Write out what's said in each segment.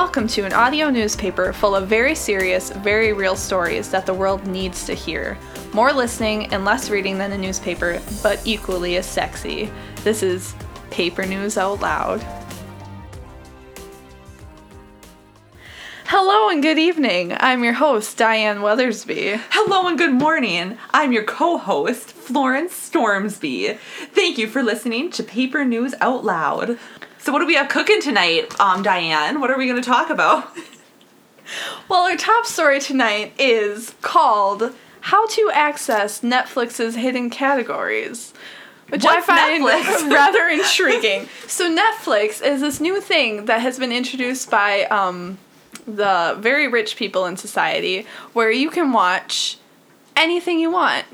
Welcome to an audio newspaper full of very serious, very real stories that the world needs to hear. More listening and less reading than a newspaper, but equally as sexy. This is Paper News Out Loud. Hello and good evening. I'm your host, Diane Weathersby. Hello and good morning. I'm your co-host, Florence Stormsby. Thank you for listening to Paper News Out Loud. So what do we have cooking tonight, um, Diane? What are we going to talk about? Well, our top story tonight is called How to Access Netflix's Hidden Categories. Which What's I find Netflix? rather intriguing. So Netflix is this new thing that has been introduced by um, the very rich people in society where you can watch anything you want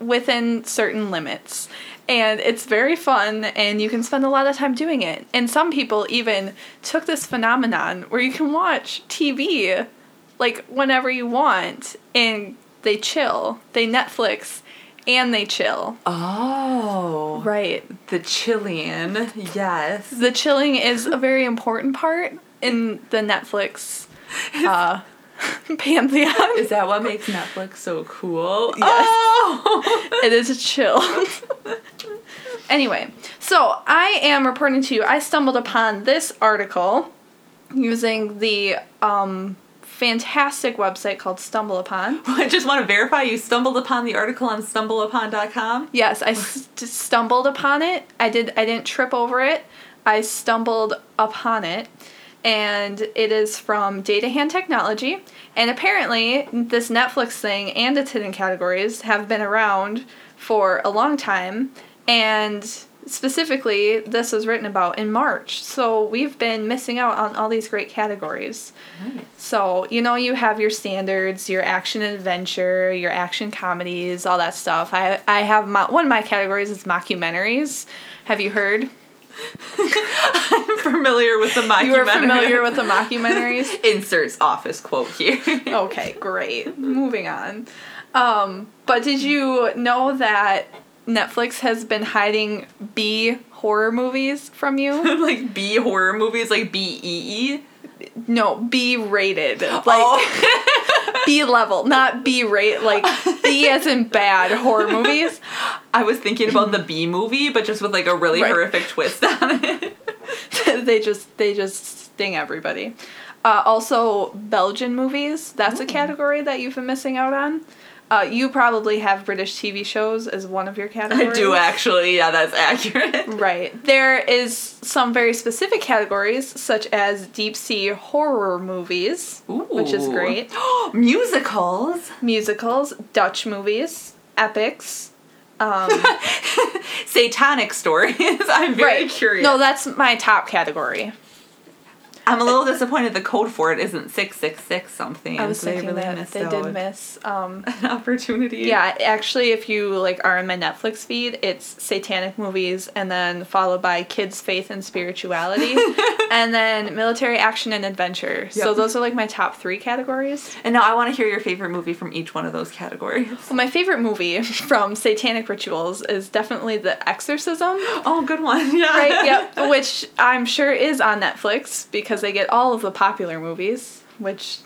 within certain limits. And it's very fun, and you can spend a lot of time doing it. And some people even took this phenomenon where you can watch TV like whenever you want, and they chill. They Netflix and they chill. Oh, Right. the Chilean. Yes. The chilling is a very important part in the Netflix uh, pantheon. Is that what makes Netflix so cool? Yes. Oh! It is a chill. anyway, so I am reporting to you. I stumbled upon this article using the um, fantastic website called Stumble Upon. I just want to verify you stumbled upon the article on stumbleupon.com. Yes, I st- stumbled upon it. I did. I didn't trip over it. I stumbled upon it, and it is from Data Hand Technology. And apparently, this Netflix thing and its hidden categories have been around for a long time. And specifically, this was written about in March. So we've been missing out on all these great categories. So, you know, you have your standards, your action and adventure, your action comedies, all that stuff. I, I have my, one of my categories is mockumentaries. Have you heard? I'm familiar with the mockumentary. You are familiar with the mockumentaries? Inserts office quote here. Okay, great. Moving on. Um, but did you know that Netflix has been hiding B horror movies from you? like B horror movies, like B E E. No, B rated. Like Oh. B level, not B rate, like B as in bad horror movies. I was thinking about the B movie, but just with like a really Right. horrific twist on it. they just they just sting everybody. Uh, also, Belgian movies. That's a category that you've been missing out on. Uh, you probably have British TV shows as one of your categories. I do actually. Yeah, that's accurate. Right. There is some very specific categories, such as deep sea horror movies, which is Ooh. great. Musicals. Musicals, Dutch movies, epics. Um, Satanic stories. I'm very right. curious. No, that's my top category. I'm a little disappointed the code for it isn't 666 something. I was they thinking really that they did miss. Um, an opportunity. Yeah, actually, if you like are in my Netflix feed, it's satanic movies, and then followed by kids, faith, and spirituality, and then military action and adventure. So those are like my top three categories. And now I want to hear your favorite movie from each one of those categories. Well, my favorite movie from satanic rituals is definitely The Exorcism. Oh, good one. Yeah. Right. yep. Which I'm sure is on Netflix because they get all of the popular movies, which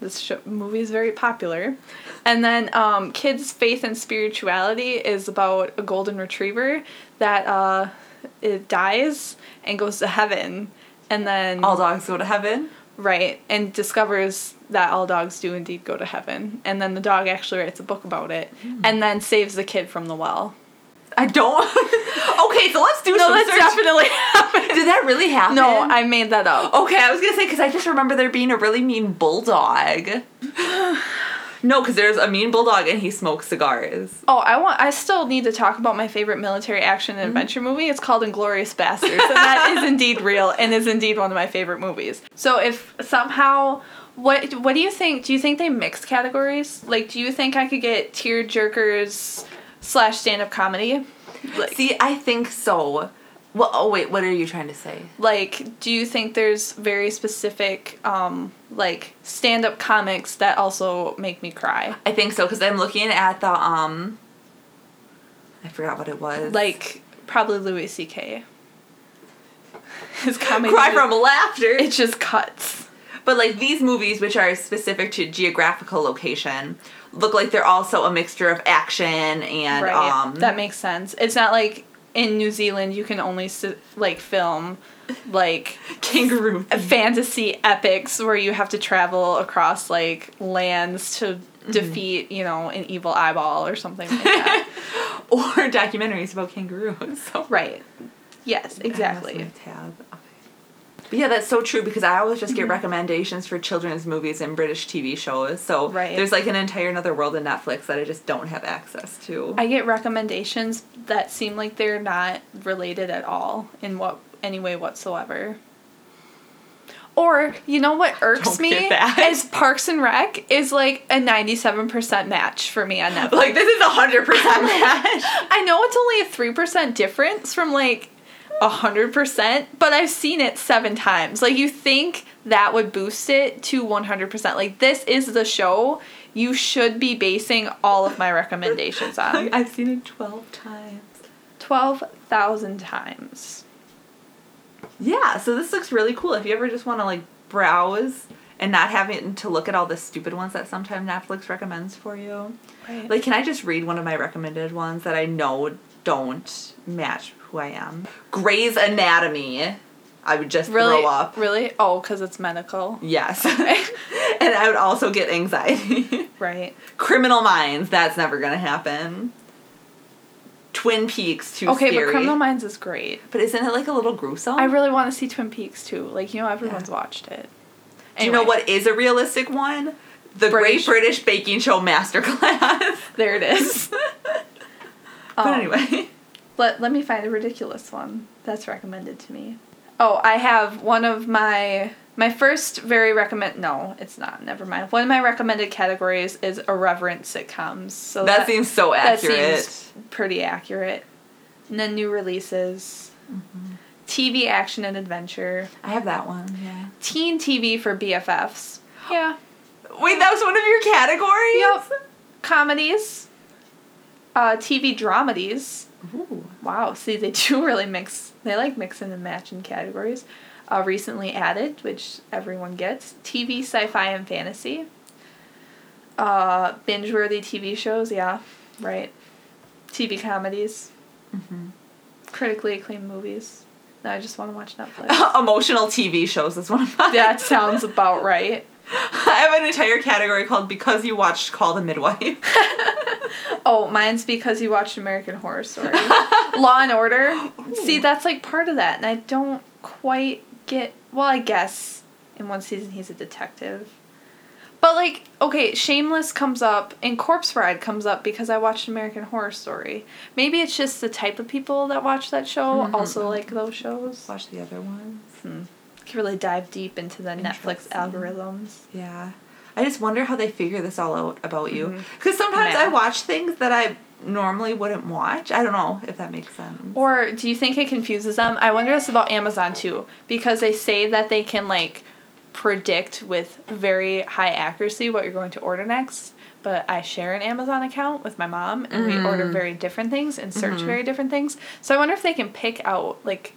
this show, movie is very popular. And then um, Kids' Faith and Spirituality is about a golden retriever that uh, it dies and goes to heaven. And then All dogs go to heaven. right and discovers that all dogs do indeed go to heaven. And then the dog actually writes a book about it, Hmm. and then saves the kid from the well. I don't. okay, so let's do No, some that's search. definitely happened. Did that really happen? No, I made that up. Okay, I was gonna say because I just remember there being a really mean bulldog. no, because there's a mean bulldog and he smokes cigars. Oh, I want. I still need to talk about my favorite military action Mm-hmm. and adventure movie. It's called Inglourious Basterds, and that is indeed real and is indeed one of my favorite movies. So if somehow, what what do you think? Do you think they mixed categories? Like, do you think I could get tear jerkers slash stand up comedy? Like, See, I think so. Well, oh wait, what are you trying to say? like, do you think there's very specific, um, like stand up comics that also make me cry? I think so because I'm looking at the um. I forgot what it was. Like probably Louis C.K. His comedy. cry from laughter. It just cuts. But like these movies, which are specific to geographical location, look like they're also a mixture of action and right. um. that makes sense. It's not like in New Zealand you can only like film like kangaroo. fantasy epics where you have to travel across like lands to defeat, you know, an evil eyeball or something like that. or documentaries about kangaroos. So right. Yes, exactly. lost my tab. Yeah, that's so true because I always just get Mm-hmm. recommendations for children's movies and British TV shows. So Right. there's like an entire another world in Netflix that I just don't have access to. I get recommendations that seem like they're not related at all in what any way whatsoever. Or you know what irks me is Parks and Rec is like a ninety seven percent match for me on Netflix. like this is a hundred percent match. I know it's only a three percent difference from like a hundred percent, but I've seen it seven times. Like you think that would boost it to one hundred percent. Like this is the show you should be basing all of my recommendations on. I've seen it twelve times. Twelve thousand times. Yeah, so this looks really cool. If you ever just want to like browse and not having to look at all the stupid ones that sometimes Netflix recommends for you. Right. Like, can I just read one of my recommended ones that I know don't match who I am? Grey's Anatomy. I would just really, throw up. really. Oh, because it's medical. Yes. and I would also get anxiety. Right. Criminal Minds, that's never gonna happen. Twin Peaks, too okay, scary. but Criminal Minds is great. But isn't it like a little gruesome? I really want to see Twin Peaks too. Like you know, everyone's watched it. Do you know what is a realistic one? The British- Great British Baking Show Masterclass. There it is. but Um, anyway. Let, let me find a ridiculous one that's recommended to me. Oh, I have one of my my first very recommend no, it's not. Never mind. One of my recommended categories is irreverent sitcoms. So that, seems so accurate. that seems pretty accurate. And then new releases. Mm-hmm. TV action and adventure. I have that one, yeah. Teen TV for BFFs. Yeah. Wait, that was one of your categories? Yep. Comedies. Uh, TV dramedies. Ooh. Wow, see, they do really mix. They like mixing and matching categories. Uh, recently added, which everyone gets, TV, sci-fi, and fantasy. Uh, binge-worthy TV shows, yeah, right. TV comedies. Mm-hmm. Critically acclaimed movies. Now I just want to watch Netflix. Emotional TV shows is one of mine. that sounds about right. I have an entire category called Because You Watched Call the Midwife. Oh, mine's because you watched American Horror Story. Law and Order. See, that's like part of that, and I don't quite get. Well, I guess in one season he's a detective. But like, okay, Shameless comes up and Corpse Bride comes up because I watched American Horror Story. Maybe it's just the type of people that watch that show Mhm. also like those shows. Watch the other ones. Hmm. Can really dive deep into the Netflix algorithms. Yeah. I just wonder how they figure this all out about you. Because sometimes Yeah. I watch things that I normally wouldn't watch. I don't know if that makes sense. Or do you think it confuses them? I wonder this about Amazon too, because they say that they can like predict with very high accuracy what you're going to order next. But I share an Amazon account with my mom, and we order Mm. very different things and search Mhm. very different things. So I wonder if they can pick out like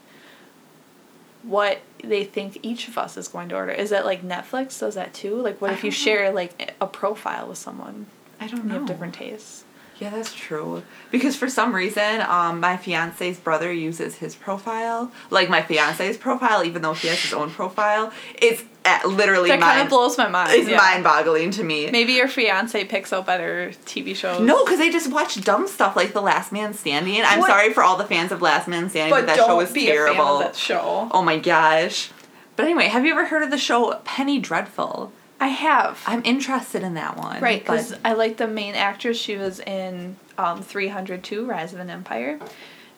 what they think each of us is going to order. Is that like Netflix does that too? Like, what if you know. share like a profile with someone? I don't You know. have different tastes. Yeah, that's true. Because for some reason, um, my fiance's brother uses his profile, like my fiance's profile, even though he has his own profile. It's literally That kind mind, of blows my mind. it's yeah. mind-boggling to me. Maybe your fiance picks out better TV shows. No, because they just watch dumb stuff like The Last Man Standing. I'm What? sorry for all the fans of Last Man Standing, but, but that show was be a fan terrible. that show. Oh my gosh. But anyway, have you ever heard of the show Penny Dreadful? I have. I'm interested in that one. right, but- because I like the main actress. She was in um, 302, Rise of an Empire.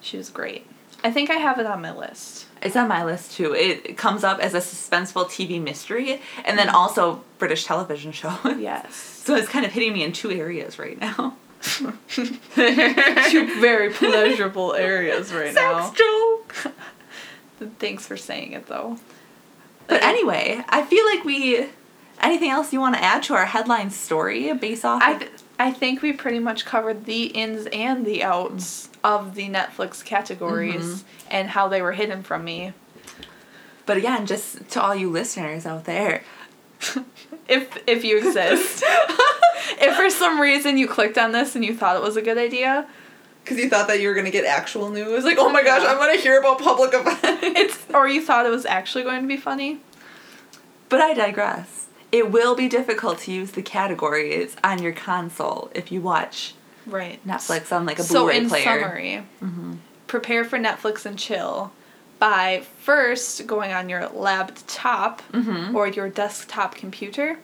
She was great. I think I have it on my list. It's on my list too. It comes up as a suspenseful TV mystery and then Mm-hmm. also British television show. Yes. so it's kind of hitting me in two areas right now. Two very pleasurable areas right Sex joke. Thanks for saying it, though. But anyway, I feel like we. Anything else you want to add to our headline story based off? I, of- th- I think we pretty much covered the ins and the outs of the Netflix categories mm-hmm. and how they were hidden from me. But again, just to all you listeners out there, if if you exist. if for some reason you clicked on this and you thought it was a good idea, Because you thought that you were gonna get actual news. Like, oh my gosh, I'm gonna hear about public events. it's or you thought it was actually going to be funny. But I digress. It will be difficult to use the categories on your console if you watch Right. Netflix on like a so Blu-ray in player. summary, prepare for Netflix and chill by first going on your laptop Mhm. or your desktop computer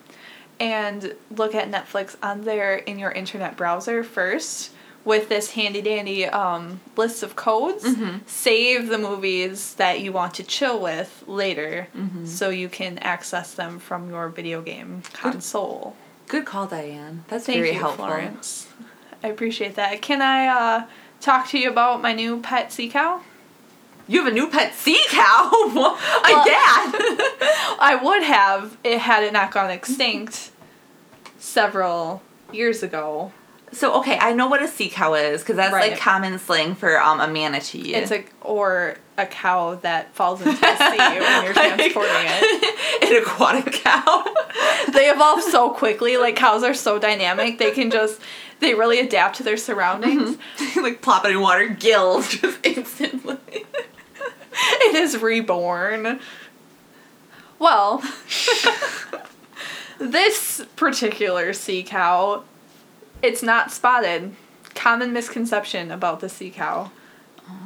and look at Netflix on there in your internet browser first with this handy dandy um, list of codes. Mhm. Save the movies that you want to chill with later Mhm. so you can access them from your video game console. Good call, Diane. That's Thank very you, helpful. Florence. I appreciate that. Can I uh, talk to you about my new pet sea cow? You have a new pet sea cow. Again. I would have it had it not gone extinct several years ago. so okay, I know what a sea cow is because that's Right. like common slang for um a manatee. It's a or a cow that falls into the sea when you're transporting it. An aquatic cow. They evolve so quickly. Like cows are so dynamic. They can just they really adapt to their surroundings. Mm-hmm. like plop it in water, gills just instantly. It is reborn. Well, this particular sea cow, it's not spotted. Common misconception about the sea cow.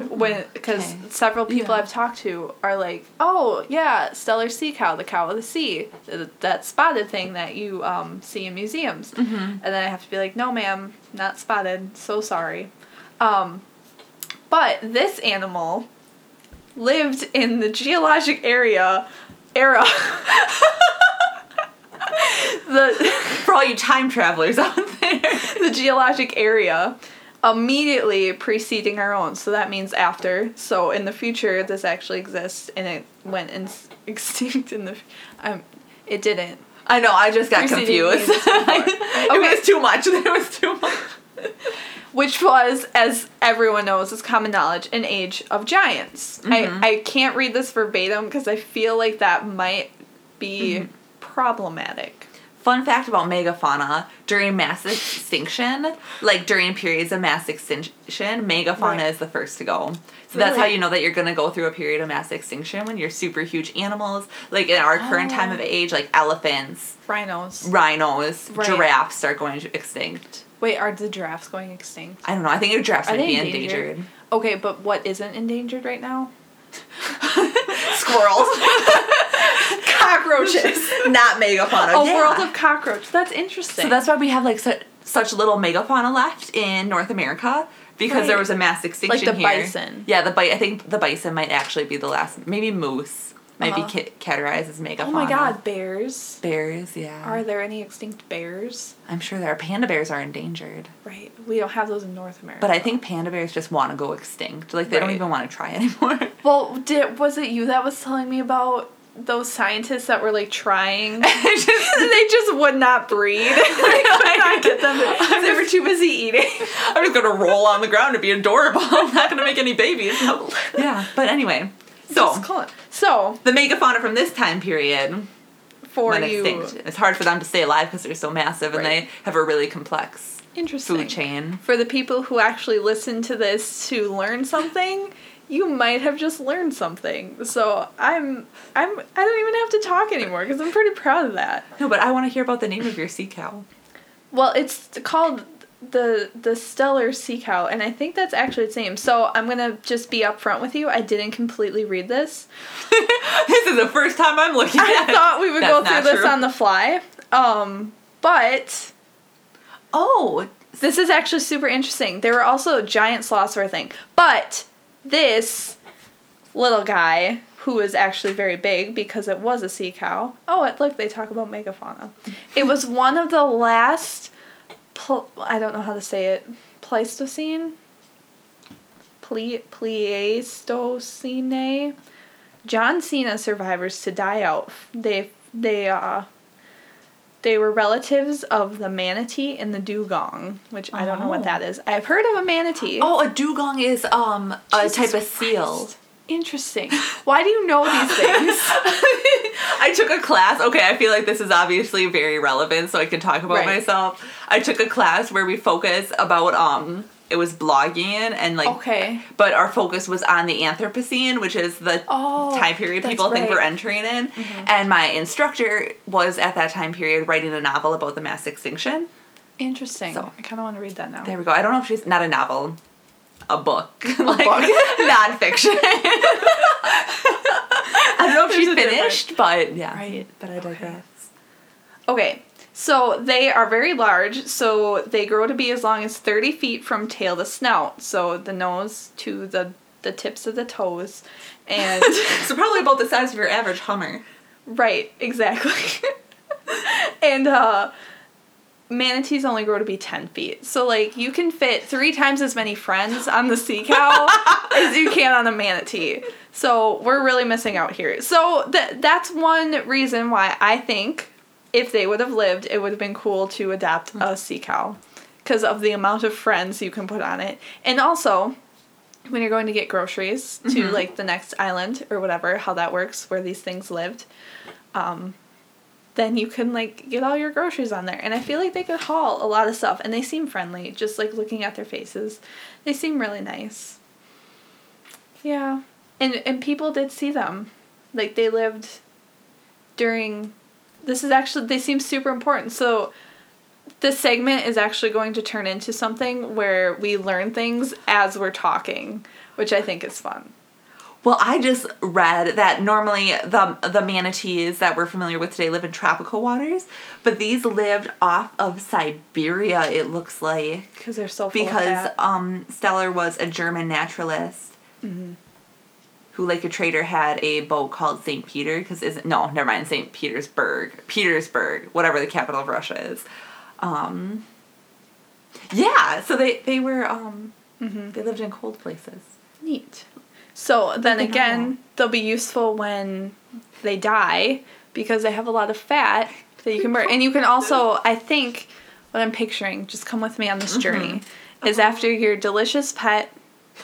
When because okay. several people Yeah. I've talked to are like, oh yeah, Steller sea cow, the cow of the sea, th- that spotted thing that you um, see in museums, Mhm. and then I have to be like, no ma'am, not spotted. So sorry. Um, but this animal lived in the geologic area era. the For all you time travelers out there. the geologic area immediately preceding our own. So that means after. So in the future, this actually exists, and it went in, extinct in the. Um, it didn't. I know, I just got Preceding confused. it Okay. was too much. There was too much. Which was, as everyone knows, is common knowledge, an age of giants. Mhm. I, I can't read this verbatim because I feel like that might be problematic. Fun fact about megafauna during mass extinction, like during periods of mass extinction, megafauna Right. is the first to go. So that's how you know that you're going to go through a period of mass extinction when you're super huge animals, like in our current time of Oh. age, like elephants, Rhinos. rhinos, Right. giraffes are going extinct. Wait, are the giraffes going extinct? I don't know. I think your giraffes Are might be endangered? endangered. Okay, but what isn't endangered right now? Squirrels. Cockroaches. Not megafauna. A yeah. world of cockroaches. That's interesting. So that's why we have like such such little megafauna left in North America because there was a mass extinction Like the here. bison. Yeah, the bite. I think the bison might actually be the last. Maybe moose might Uh-huh. be ca- categorized as megafauna. oh my god, bears. Bears, yeah. Are there any extinct bears? I'm sure there are. Panda bears are endangered, Right. We don't have those in North America. but I think panda bears just want to go extinct. Like they don't even want to try anymore. Well, did was it you that was telling me about those scientists that were like trying? Just- they just would not breed. they could not get them. They were too busy eating. I'm just gonna roll on the ground to be adorable. I'm not gonna make any babies. yeah, but anyway, so Just call it. So the megafauna from this time period for you, extinct. It's hard for them to stay alive because they're so massive and they have a really complex interesting food chain. for the people who actually listen to this to learn something you might have just learned something so i'm i'm i don't even have to talk anymore because i'm pretty proud of that No, but I want to hear about the name of your sea cow. well it's called the the Steller sea cow and i think that's actually its name so i'm gonna just be upfront with you i didn't completely read this this is the first time I'm looking at i thought we would That's go through this on the fly um but Oh, This is actually super interesting. There were also giant sloths were a thing. But this little guy, who was actually very big because it was a sea cow. Oh, look, they talk about megafauna. It was one of the last, pl- I don't know how to say it, Pleistocene? Ple- Pleistocene? John Cena survivors to die out. They, they, uh, they were relatives of the manatee and the dugong, which I don't know Oh. what that is. I've heard of a manatee. oh, a dugong is um a Jesus type of seal. Christ. Interesting. Why do you know these things? I took a class. Okay, I feel like this is obviously very relevant, so I can talk about Right. myself. I took a class where we focus about um, it was blogging and like Okay. but our focus was on the Anthropocene, which is the Oh, time period people think we're entering in. Mm-hmm. And my instructor was at that time period writing a novel about the mass extinction. Interesting. So- I kind of want to read that now. There we go. I don't know if she's not a novel, a book, like book. nonfiction. I don't know if There's she's a difference. finished, but yeah. Right. But I digress. Okay, so they are very large, so they grow to be as long as 30 feet from tail to snout, so the nose to the, the tips of the toes. And, so probably about the size of your average Hummer. right, exactly. and, uh, manatees only grow to be 10 feet. So, like, you can fit three times as many friends on the sea cow as you can on a manatee. So, we're really missing out here. So, th- that's one reason why I think if they would have lived, it would have been cool to adopt a sea cow because of the amount of friends you can put on it. And also, when you're going to get groceries to like the next island or whatever, how that works, where these things lived, um, then you can like get all your groceries on there. And I feel like they could haul a lot of stuff, and they seem friendly. Just like looking at their faces, they seem really nice. Yeah, and and people did see them, like they lived during. This is actually they seem super important. So this segment is actually going to turn into something where we learn things as we're talking, which I think is fun. Well, I just read that normally the the manatees that we're familiar with today live in tropical waters, but these lived off of Siberia. It looks like Because they're so because um, Steller was a German naturalist who, like a trader, had a boat called Saint Peter. Because isn't no, never mind, Saint Petersburg, Petersburg, whatever the capital of Russia is. Um, yeah, so they they were um, they lived in cold places. Neat. So then they again, normal. they'll be useful when they die because they have a lot of fat that you can burn. And you can also, I think, what I'm picturing, just come with me on this journey, is after your delicious pet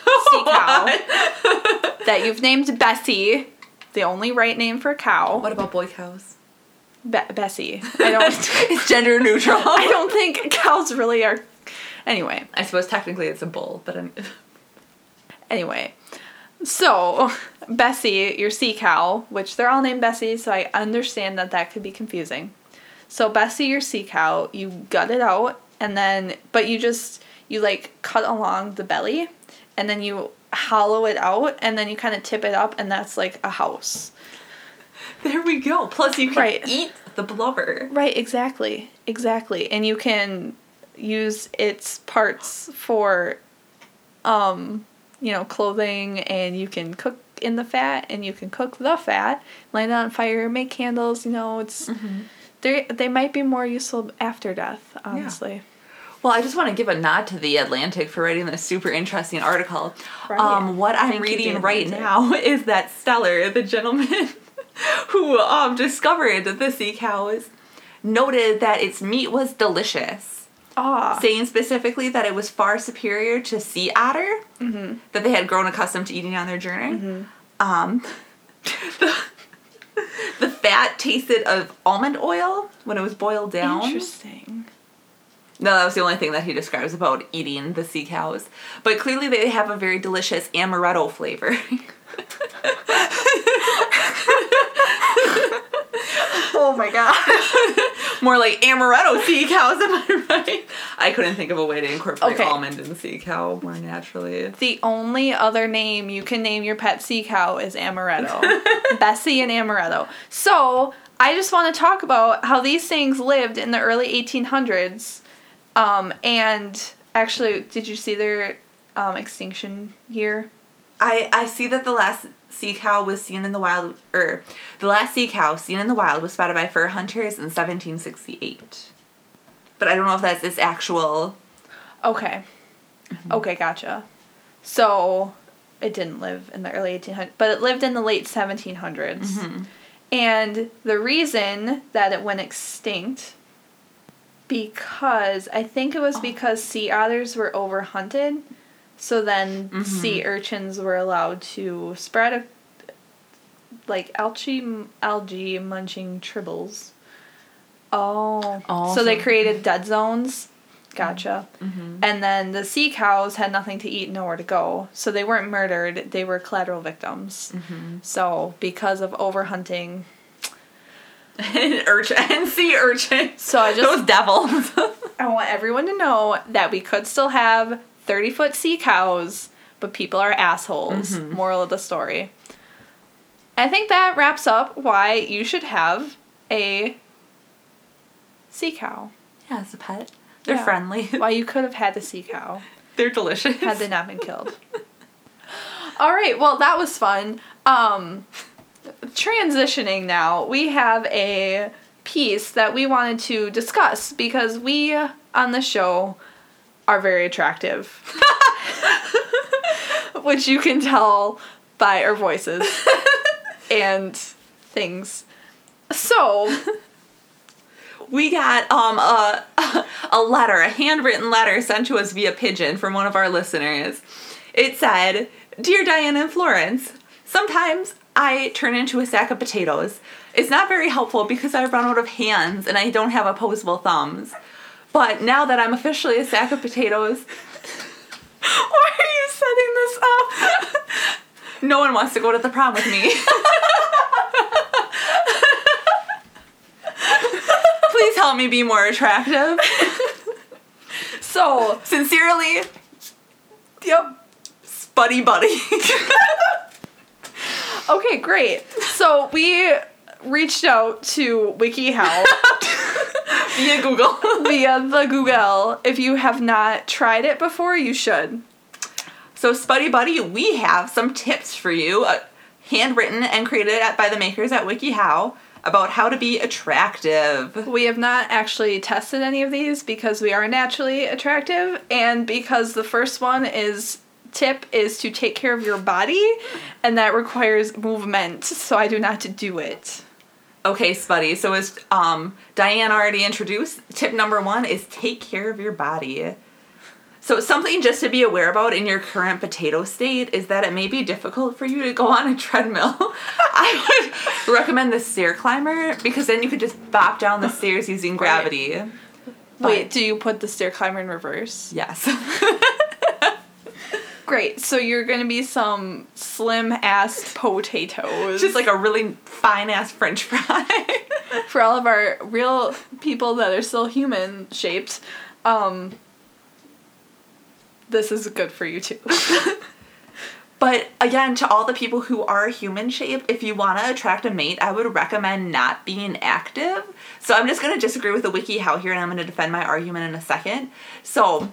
sea cow that you've named Bessie, the only right name for a cow. What about boy cows? Be- Bessie. I don't. It's gender neutral. I don't think cows really are. Anyway, I suppose technically it's a bull, but I'm, Anyway, so Bessie, your sea cow, which they're all named Bessie, so I understand that that could be confusing. So Bessie, your sea cow, you gut it out, and then but you just you like cut along the belly, and then you hollow it out, and then you kind of tip it up, and that's like a house. there we go. Plus, you can Right. eat the blubber. Right, exactly, exactly, and you can use its parts for, um, you know, clothing, and you can cook in the fat, and you can cook the fat, light it on fire, make candles. You know, it's they they might be more useful after death, honestly. Well, I just want to give a nod to the Atlantic for writing this super interesting article. Right. Um, what I'm reading right now is that Steller, the gentleman who um, discovered the sea cows, noted that its meat was delicious, Ah, saying specifically that it was far superior to sea otter that they had grown accustomed to eating on their journey. Um, the, the fat tasted of almond oil when it was boiled down. interesting. No, that was the only thing that he describes about eating the sea cows. But clearly, they have a very delicious amaretto flavor. Oh my god. More like amaretto sea cows, am I right? I couldn't think of a way to incorporate Okay. almond in sea cow more naturally. The only other name you can name your pet sea cow is Amaretto. Bessie and Amaretto. So, I just want to talk about how these things lived in the early 1800s. Um, and actually, did you see their um, extinction year? I, I see that the last sea cow was seen in the wild, or the last sea cow seen in the wild was spotted by fur hunters in 1768. But I don't know if that's its actual. Okay. Okay, gotcha. So, it didn't live in the early 1800s, but it lived in the late 1700s. And the reason that it went extinct because I think it was because sea otters were overhunted. So then sea urchins were allowed to spread a, like algae algae munching tribbles. Oh. Oh, So they created dead zones. Gotcha. Mm-hmm. And then the sea cows had nothing to eat, nowhere to go. So they weren't murdered, they were collateral victims. Mm-hmm. So because of overhunting. And urchin and sea urchins. So I just Those devils. I want everyone to know that we could still have 30 foot sea cows, but people are assholes. Mhm. Moral of the story. I think that wraps up why you should have a sea cow. yeah, as a pet. They're Yeah. friendly. Why you could have had a sea cow They're delicious. had they not been killed. All right, well that was fun. Um transitioning now, we have a piece that we wanted to discuss because we on the show are very attractive. Which you can tell by our voices and things. So, we got um a a letter, a handwritten letter sent to us via pigeon from one of our listeners. It said, "Dear Diana and Florence, sometimes I turn into a sack of potatoes. It's not very helpful because I run out of hands and I don't have opposable thumbs. But now that I'm officially a sack of potatoes, why are you setting this up? no one wants to go to the prom with me." Please help me be more attractive. So, Sincerely, yep. Spuddy Buddy. Okay, great. So we reached out to WikiHow Via Google. via the Google. If you have not tried it before, you should. So, Spuddy Buddy, we have some tips for you, uh, handwritten and created at, by the makers at WikiHow, about how to be attractive. We have not actually tested any of these because we are naturally attractive and because the first one is tip is to take care of your body and that requires movement, so I do not do it. Okay, Spuddy, so as um, Diane already introduced, tip number one is take care of your body. So, something just to be aware about in your current potato state is that it may be difficult for you to go on a treadmill. I would recommend the stair climber because then you could just bop down the stairs using gravity. Wait, do you put the stair climber in reverse? Yes. Great. So you're gonna be some slim ass potatoes. just like a really fine ass french fry. for all of our real people that are still human shaped, um, this is good for you too. but again, to all the people who are human shaped, if you want to attract a mate, I would recommend not being active. So I'm just going to disagree with the wiki how here and I'm going to defend my argument in a second. So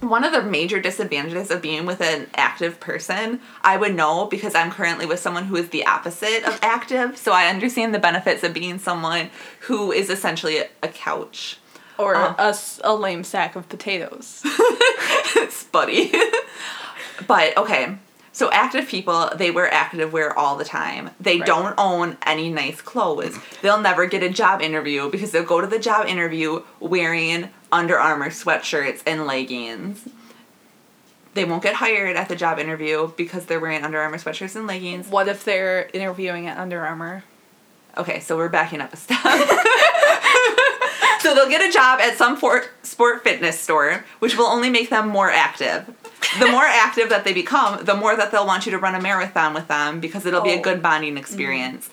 one of the major disadvantages of being with an active person, I would know because I'm currently with someone who is the opposite of active. So I understand the benefits of being someone who is essentially a, couch. or Uh. a, a lame sack of potatoes. Spuddy. but okay, so active people, they wear active wear all the time. They Right. don't own any nice clothes. They'll never get a job interview because they'll go to the job interview wearing Under Armour sweatshirts and leggings. They won't get hired at the job interview because they're wearing Under Armour sweatshirts and leggings. What if they're interviewing at Under Armour? Okay, so we're backing up a step. so they'll get a job at some for- sport fitness store, which will only make them more active. The more active that they become, the more that they'll want you to run a marathon with them because it'll be a Oh. good bonding experience.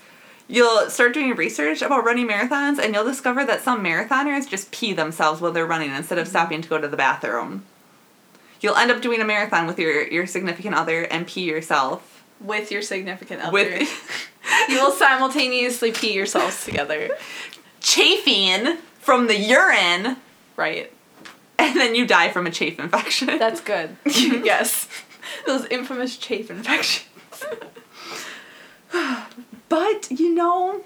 You'll start doing research about running marathons and you'll discover that some marathoners just pee themselves while they're running instead of mm-hmm. stopping to go to the bathroom. You'll end up doing a marathon with your, your significant other and pee yourself. With your significant other. With you will simultaneously pee yourselves together. chafing from the urine Right. and then you die from a chafe infection. That's good. yes. Those infamous chafe infections. but you know,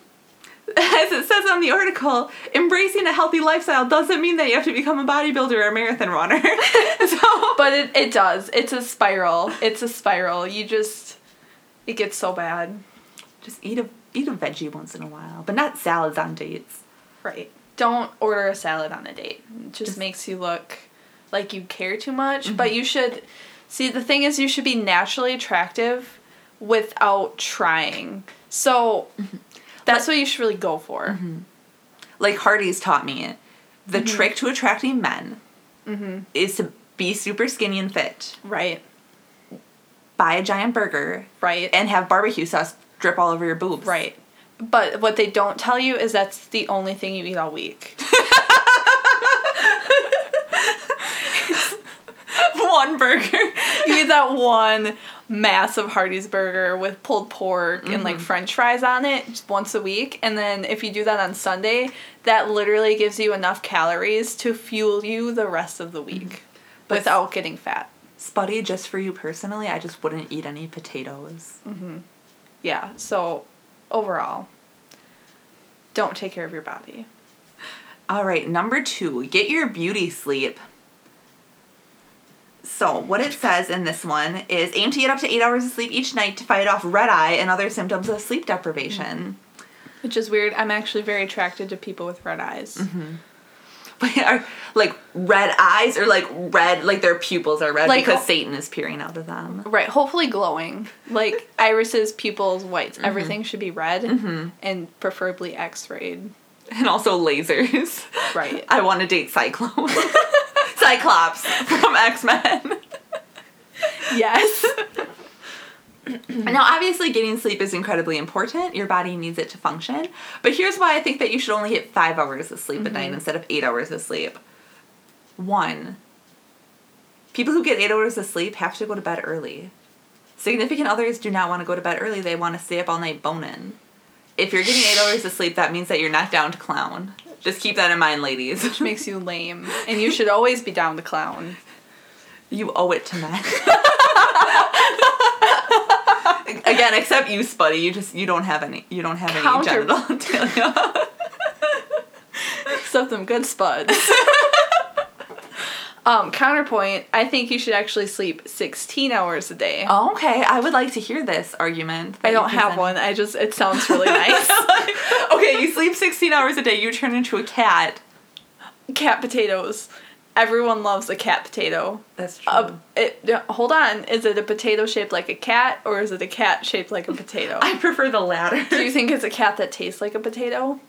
as it says on the article, embracing a healthy lifestyle doesn't mean that you have to become a bodybuilder or a marathon runner. so, But it, it does. It's a spiral. It's a spiral. You just it gets so bad. just eat a eat a veggie once in a while, but not salads on dates. Right. Don't order a salad on a date. It just, Just- makes you look like you care too much. Mm-hmm. But you should see the thing is you should be naturally attractive without trying. So that's what you should really go for. Mm-hmm. Like Hardee's taught me, the mm-hmm. trick to attracting men mm-hmm. is to be super skinny and fit, Right. buy a giant burger, Right. and have barbecue sauce drip all over your boobs. right. But what they don't tell you is that's the only thing you eat all week. One burger. you eat that one massive Hardee's burger with pulled pork and like mm-hmm. french fries on it just once a week. And then if you do that on Sunday, that literally gives you enough calories to fuel you the rest of the week mm-hmm. But- without getting fat. Spuddy, just for you personally, I just wouldn't eat any potatoes. Mm-hmm. Yeah, so overall, don't take care of your body. All right, number two, get your beauty sleep. So, what it says in this one is aim to get up to eight hours of sleep each night to fight off red eye and other symptoms of sleep deprivation. Mm-hmm. Which is weird. I'm actually very attracted to people with red eyes. Mm-hmm. But are like red eyes or like red, like their pupils are red Like- because Satan is peering out of them. Right, hopefully glowing. Like irises, pupils, whites, mm-hmm. everything should be red and preferably x rayed. And also lasers. Right. I want to date Cyclone. Cyclops from X Men. Yes. Now, obviously, getting sleep is incredibly important. Your body needs it to function. But here's why I think that you should only get five hours of sleep at night mm-hmm. instead of eight hours of sleep. One, people who get eight hours of sleep have to go to bed early. Significant others do not want to go to bed early, they want to stay up all night boning. If you're getting eight hours of sleep, that means that you're not down to clown. Just keep that in mind, ladies. Which makes you lame. And you should always be down the clown. You owe it to men. Again, except you, Spuddy. You just you don't have any. You don't have any Counter- genital. Except them good spuds. um, counterpoint, I think you should actually sleep 16 hours a day. Oh, okay, I would like to hear this argument. I don't have one. I just, it sounds really nice. okay, you sleep 16 hours a day, you turn into a cat. cat potatoes. Everyone loves a cat potato. That's true. Uh, it, hold on. Is it a potato shaped like a cat or is it a cat shaped like a potato? I prefer the latter. Do you think it's a cat that tastes like a potato?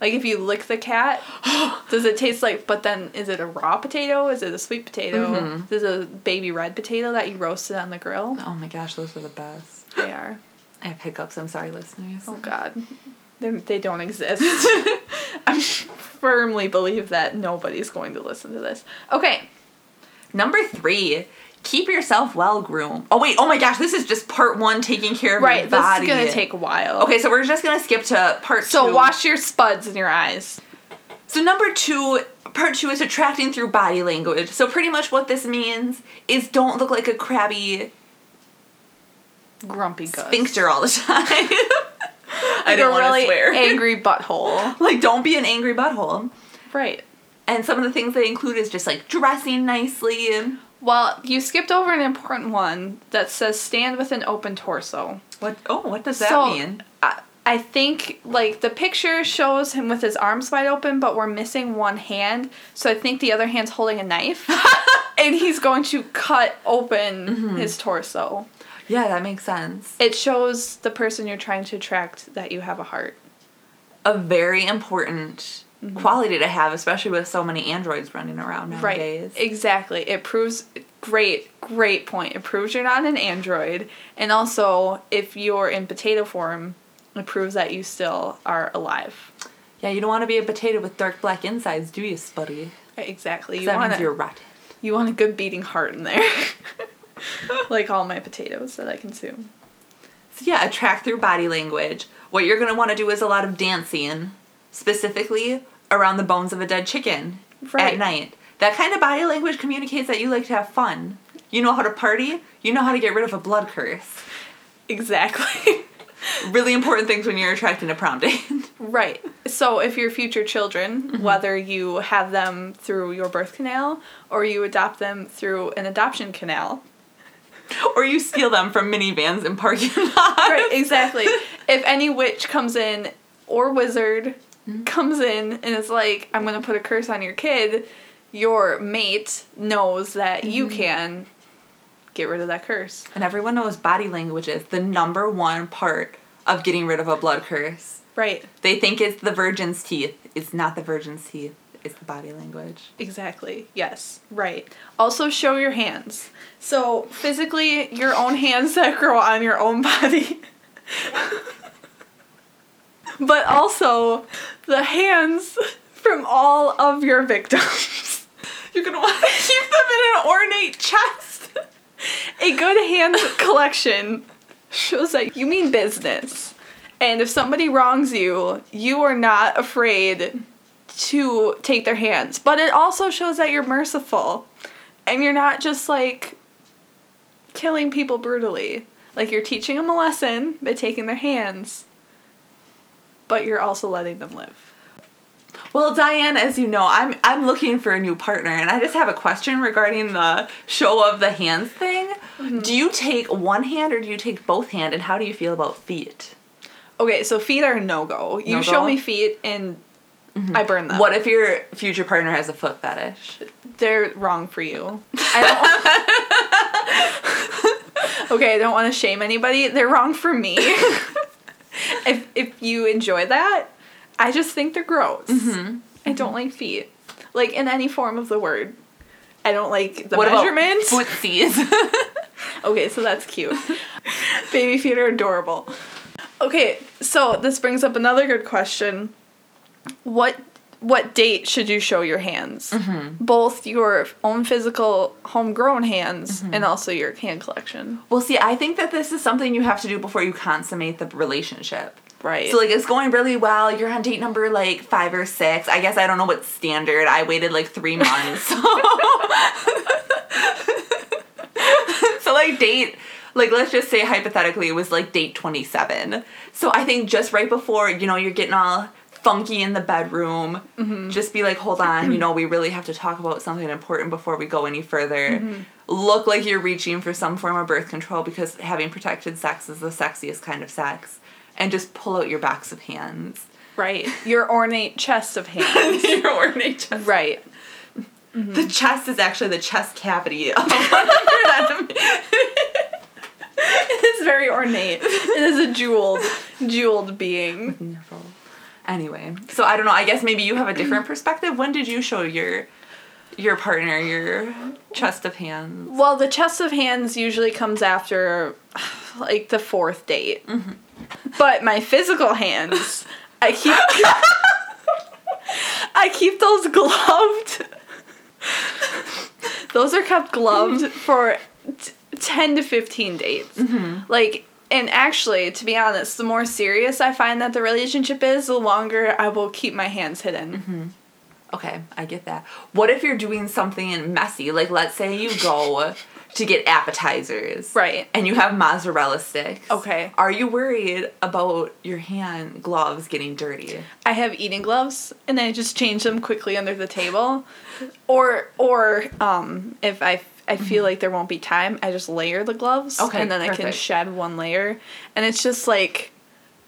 Like if you lick the cat, does it taste like? But then, is it a raw potato? Is it a sweet potato? Mhm. Is it a baby red potato that you roasted on the grill? oh my gosh, those are the best. They are. I have hiccups, I'm sorry, listeners. Oh God, they they don't exist. I firmly believe that nobody's going to listen to this. Okay, Number three, keep yourself well groomed. Oh, wait, oh my gosh, this is just part one taking care of right. your This body. is gonna take a while. Okay, so we're just gonna skip to part So two. wash your spuds in your eyes. So number two, part two is attracting through body language. So pretty much what this means is don't look like a crabby Grumpy good. sphincter all the time. I Like didn't a want really to swear. angry butthole. like don't be an angry butthole. Right. And some of the things they include is just like dressing nicely. Well, you skipped over an important one that says stand with an open torso. What? Oh, what does that So, mean? I, I think like the picture shows him with his arms wide open, but we're missing one hand. So I think the other hand's holding a knife, and he's going to cut open Mm-hmm. his torso. Yeah, that makes sense. It shows the person you're trying to attract that you have a heart. A very important Mm-hmm. quality to have, especially with so many androids running around nowadays. Right. Exactly. It proves great, great point. It proves you're not an android. And also, if you're in potato form, it proves that you still are alive. Yeah, you don't want to be a potato with dark black insides, do you, Spuddy? Exactly. You that want means you're rotten. you want a good beating heart in there. like all my potatoes that I consume. So yeah, attract through body language. What you're gonna want to do is a lot of dancing, specifically around the bones of a dead chicken Right. at night. That kind of body language communicates that you like to have fun. You know how to party. You know how to get rid of a blood curse. Exactly. Really important things when you're attracting a prom date. right. So if your future children, mm-hmm. whether you have them through your birth canal or you adopt them through an adoption canal, or you steal them from minivans in parking lots. right, exactly. if any witch comes in or wizard Mm-hmm. comes in and is like, I'm gonna put a curse on your kid, your mate knows that you mm-hmm. can get rid of that curse. And everyone knows body language is the number one part of getting rid of a blood curse. Right. They think it's the virgin's teeth. It's not the virgin's teeth. It's the body language. Exactly. Yes. Right. Also show your hands. So physically your own hands that grow on your own body. but also the hands from all of your victims. You're gonna want to keep them in an ornate chest. A good hand collection shows that you mean business. And if somebody wrongs you, you are not afraid to take their hands. But it also shows that you're merciful. And you're not just like killing people brutally. Like you're teaching them a lesson by taking their hands. But you're also letting them live. Well, Diane, as you know, I'm I'm looking for a new partner, and I just have a question regarding the show of the hands thing. Mm-hmm. Do you take one hand or do you take both hand, and how do you feel about feet? Okay, so feet are no go. You No-go? show me feet and mm-hmm. I burn them. What if your future partner has a foot fetish? They're wrong for you. I don't. okay, I don't want to shame anybody. They're wrong for me. if if you enjoy that, I just think they're gross. Mm-hmm. I don't like feet, like in any form of the word. I don't like the what measurements. about footsies? Okay, so that's cute. Baby feet are adorable. Okay, so this brings up another good question. What what date should you show your hands? Mm-hmm. Both your own physical homegrown hands Mm-hmm. and also your hand collection. well, see, I think that this is something you have to do before you consummate the relationship. Right. So like it's going really well. You're on date number like five or six. I guess I don't know what standard. I waited like three months. so like date like let's just say hypothetically it was like date 27 so i think just right before you know you're getting all funky in the bedroom mm-hmm. just be like hold on you know we really have to talk about something important before we go any further mm-hmm. look like you're reaching for some form of birth control because having protected sex is the sexiest kind of sex and just pull out your backs of hands right. Your ornate chest of hands. your ornate chest right. the mm-hmm. chest is actually the chest cavity of one of your enemies. It's very ornate. It is a jeweled jeweled being. Wonderful. Anyway, so I don't know. I guess maybe you have a different perspective. When did you show your your partner your chest of hands? Well, the chest of hands usually comes after like the fourth date. Mm-hmm. But my physical hands, I keep I keep those gloved. those are kept gloved for t- 10 to 15 dates. Mm-hmm. Like and actually, to be honest, the more serious I find that the relationship is, the longer I will keep my hands hidden. Okay, I get that. What if you're doing something messy? Like, let's say you go to get appetizers. Right. And you have mozzarella sticks. Okay. Are you worried about your hand gloves getting dirty? I have eating gloves and I just change them quickly under the table. Or or um if I I feel like there won't be time, I just layer the gloves Okay, and then I can shed one layer and it's just like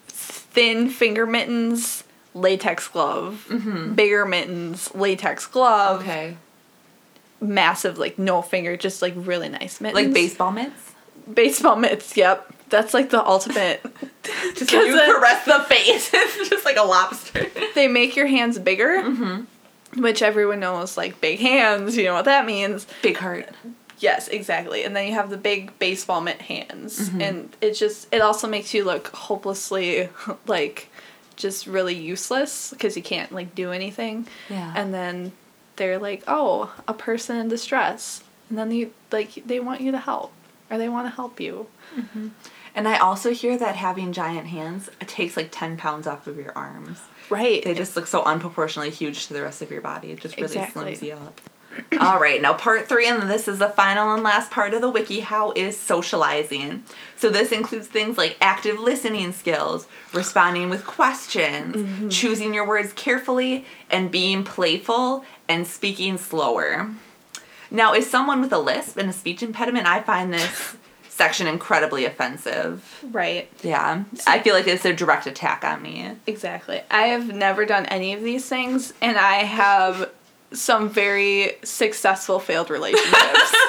thin finger mittens, latex glove, bigger mittens, latex glove, Okay. massive like no finger, just like really nice mittens. Like baseball mitts? baseball mitts. Yep, that's like the ultimate. Just you then- caress the face, it's just like a lobster. they make your hands bigger, Mm-hmm. Which everyone knows, like big hands. You know what that means. Big heart. Yes, exactly. And then you have the big baseball mitt hands, Mm-hmm. and it just it also makes you look hopelessly like just really useless because you can't like do anything. Yeah. And then they're like, oh, a person in distress, and then you like they want you to help or they want to help you. And I also hear that having giant hands takes like 10 pounds off of your arms. Right. They just look so unproportionally huge to the rest of your body. It just really Exactly. slims you up. All right, now part three, and this is the final and last part of the wiki. How is socializing? So this includes things like active listening skills, responding with questions, mm-hmm. choosing your words carefully, and being playful and speaking slower. Now, as someone with a lisp and a speech impediment, I find this section incredibly offensive. right. Yeah, I feel like it's a direct attack on me. Exactly. I have never done any of these things, and I have some very successful failed relationships.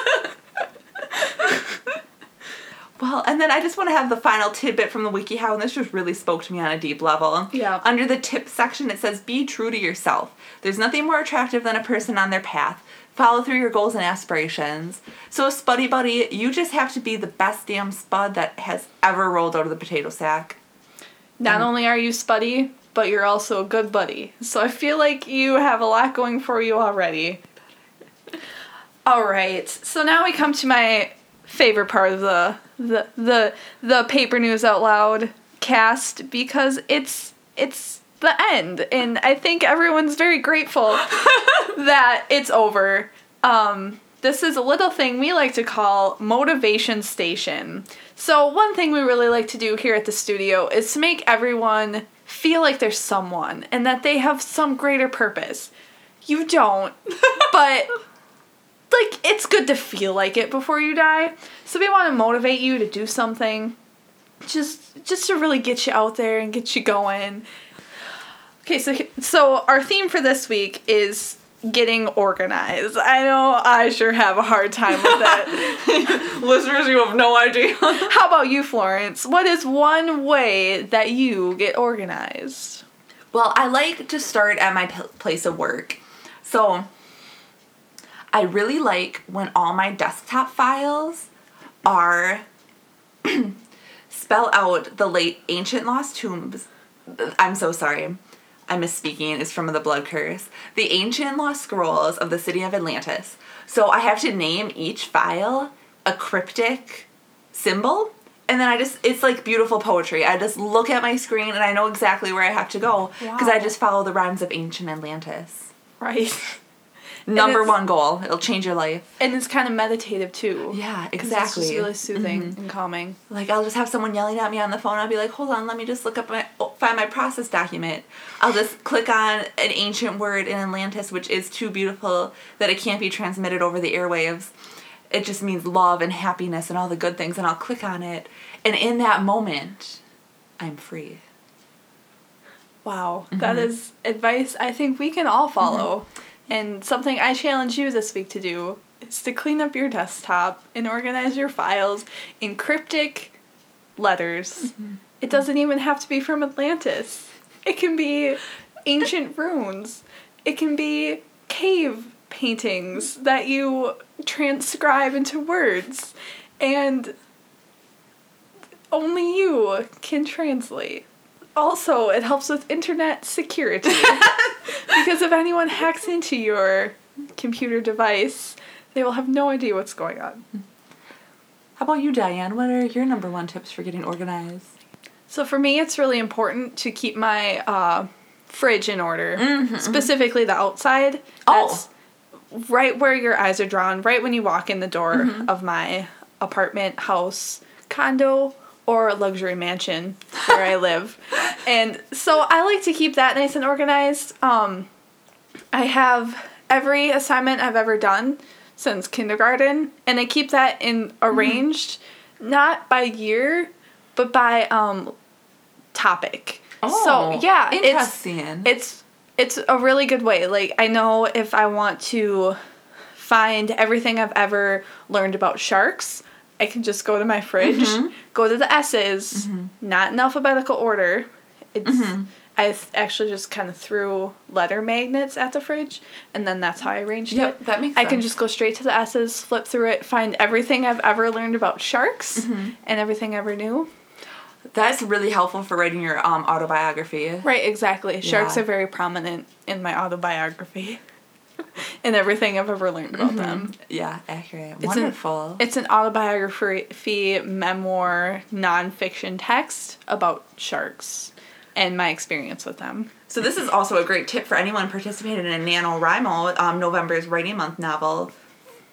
Well, and then I just want to have the final tidbit from the WikiHow, and this just really spoke to me on a deep level. Yeah. Under the tip section, it says, Be true to yourself. There's nothing more attractive than a person on their path. Follow through your goals and aspirations. So, Spuddy Buddy, you just have to be the best damn spud that has ever rolled out of the potato sack. Not only are you spuddy, but you're also a good buddy. So I feel like you have a lot going for you already. All right. So now we come to my favorite part of the the the the paper news out loud cast because it's it's the end and I think everyone's very grateful that it's over. Um this is a little thing we like to call motivation station. So one thing we really like to do here at the studio is to make everyone feel like there's someone and that they have some greater purpose. You don't, but like it's good to feel like it before you die. So we want to motivate you to do something just just to really get you out there and get you going. Okay, so so our theme for this week is getting organized. I know I sure have a hard time with that. Listeners, you have no idea. How about you, Florence? What is one way that you get organized? Well, I like to start at my p- place of work. So, I really like when all my desktop files are spell out the late ancient lost tombs. I'm so sorry. I'm misspeaking. is from the Blood Curse. The ancient lost scrolls of the city of Atlantis. So I have to name each file a cryptic symbol. And then I just, it's like beautiful poetry. I just look at my screen and I know exactly where I have to go because I just follow the rhymes of ancient Atlantis. Right. Number one goal. It'll change your life. And it's kind of meditative too. Yeah, It's exactly. just really soothing mm-hmm. and calming. Like I'll just have someone yelling at me on the phone. I'll be like, "Hold on, let me just look up my oh, find my process document." I'll just click on an ancient word in Atlantis, which is too beautiful that it can't be transmitted over the airwaves. It just means love and happiness and all the good things, and I'll click on it, and in that moment, I'm free. Wow, that mm-hmm. is advice I think we can all follow. Mm-hmm. And something I challenge you this week to do is to clean up your desktop and organize your files in cryptic letters. Mm-hmm. It doesn't even have to be from Atlantis. It can be ancient runes. It can be cave paintings that you transcribe into words. And only you can translate. Also, it helps with internet security. because if anyone hacks into your computer device, they will have no idea what's going on. How about you, Diane? What are your number one tips for getting organized? So for me, it's really important to keep my uh, fridge in order, specifically the outside. Oh. Right where your eyes are drawn, right when you walk in the door of my apartment, house, condo, or luxury mansion where I live. And so I like to keep that nice and organized. Um, I have every assignment I've ever done since kindergarten, and I keep that in arranged, not by year, but by um, topic. so yeah, it's Oh, interesting. it's it's a really good way. Like I know if I want to find everything I've ever learned about sharks, I can just go to my fridge, go to the S's, not in alphabetical order. It's I th- actually just kind of threw letter magnets at the fridge, and then that's how I arranged Yep, it. that makes I can just go straight to the S's, flip through it, find everything I've ever learned about sharks, Mm-hmm. and everything I ever knew. That's really helpful for writing your um, autobiography. Right, exactly. Sharks Yeah. are very prominent in my autobiography. and everything I've ever learned about them. Yeah, accurate. It's Wonderful. An, it's an autobiography memoir nonfiction text about sharks and my experience with them. So this is also a great tip for anyone participating in a NaNoWriMo, um, November's Writing Month novel,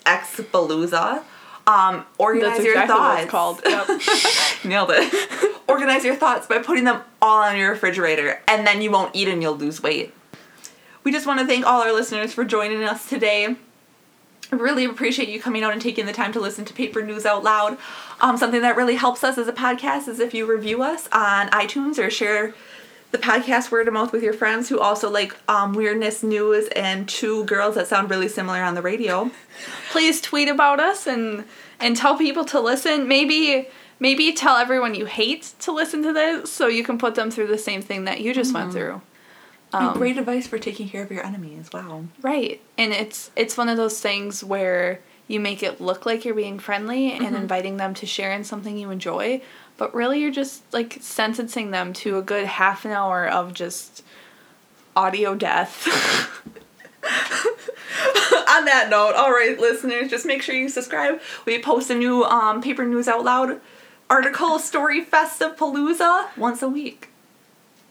Expalooza. Um, organize That's your exactly thoughts. what it's called. Yep. Nailed it. organize your thoughts by putting them all on your refrigerator, and then you won't eat and you'll lose weight. We just want to thank all our listeners for joining us today. I really appreciate you coming out and taking the time to listen to Paper News Out Loud. Um, something that really helps us as a podcast is if you review us on iTunes or share the podcast word of mouth with your friends who also like um, weirdness news and two girls that sound really similar on the radio. Please tweet about us and and tell people to listen. Maybe maybe tell everyone you hate to listen to this so you can put them through the same thing that you just went through. And great advice for taking care of your enemies. Wow. Right. And it's it's one of those things where you make it look like you're being friendly and inviting them to share in something you enjoy, but really you're just like sentencing them to a good half an hour of just audio death. On that note, all right, listeners, just make sure you subscribe. We post a new um, Paper News Out Loud article, Story Festive Palooza, once a week.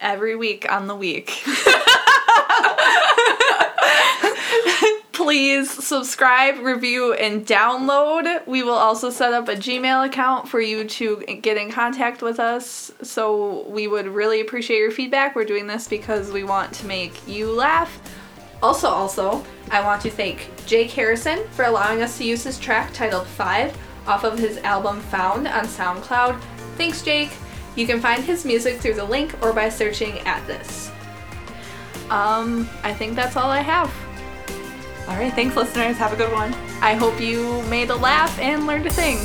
Every week on the week. Please subscribe, review, and download. We will also set up a Gmail account for you to get in contact with us. So we would really appreciate your feedback. We're doing this because we want to make you laugh. Also, also, I want to thank Jake Harrison for allowing us to use his track titled 5 off of his album Found on SoundCloud. Thanks, Jake. You can find his music through the link or by searching at this. Um, I think that's all I have. All right, thanks, listeners. Have a good one. I hope you made a laugh and learned a thing.